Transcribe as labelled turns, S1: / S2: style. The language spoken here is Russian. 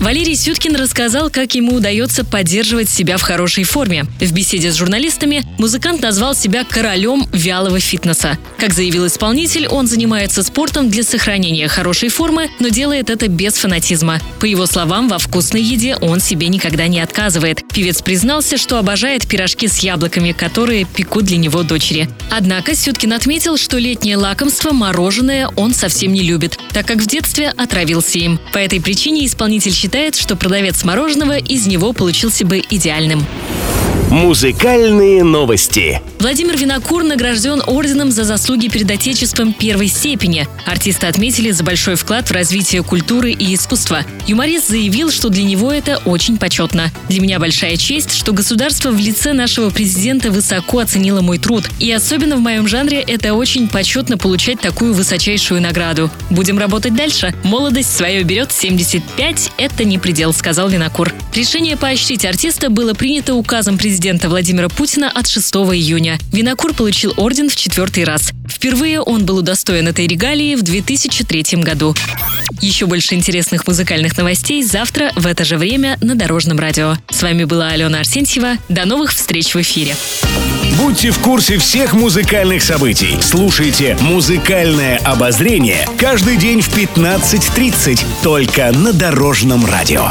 S1: Валерий Сюткин рассказал, как ему удается поддерживать себя в хорошей форме. В беседе с журналистами музыкант назвал себя королем вялого фитнеса. Как заявил исполнитель, он занимается спортом для сохранения хорошей формы, но делает это без фанатизма. По его словам, во вкусной еде он себе никогда не отказывает. Певец признался, что обожает пирожки с яблоками, которые пекут для него дочери. Однако Сюткин отметил, что летнее лакомство, мороженое, он совсем не любит, так как в детстве отравился им. По этой причине исполнитель считает, считает, что продавец мороженого из него получился бы идеальным.
S2: Музыкальные новости.
S1: Владимир Винокур награжден орденом за заслуги перед Отечеством первой степени. Артиста отметили за большой вклад в развитие культуры и искусства. Юморист заявил, что для него это очень почетно. Для меня большая честь, что государство в лице нашего президента высоко оценило мой труд. И особенно в моем жанре это очень почетно получать такую высочайшую награду. Будем работать дальше. Молодость свое берет 75, это не предел, сказал Винокур. Решение поощрить артиста было принято указом президента Владимира Путина от 6 июня уровня. Винокур получил орден в четвертый раз. Впервые он был удостоен этой регалии в 2003 году. Еще больше интересных музыкальных новостей завтра в это же время на Дорожном радио. С вами была Алена Арсентьева. До новых встреч в эфире.
S2: Будьте в курсе всех музыкальных событий. Слушайте «Музыкальное обозрение» каждый день в 15.30 только на Дорожном радио.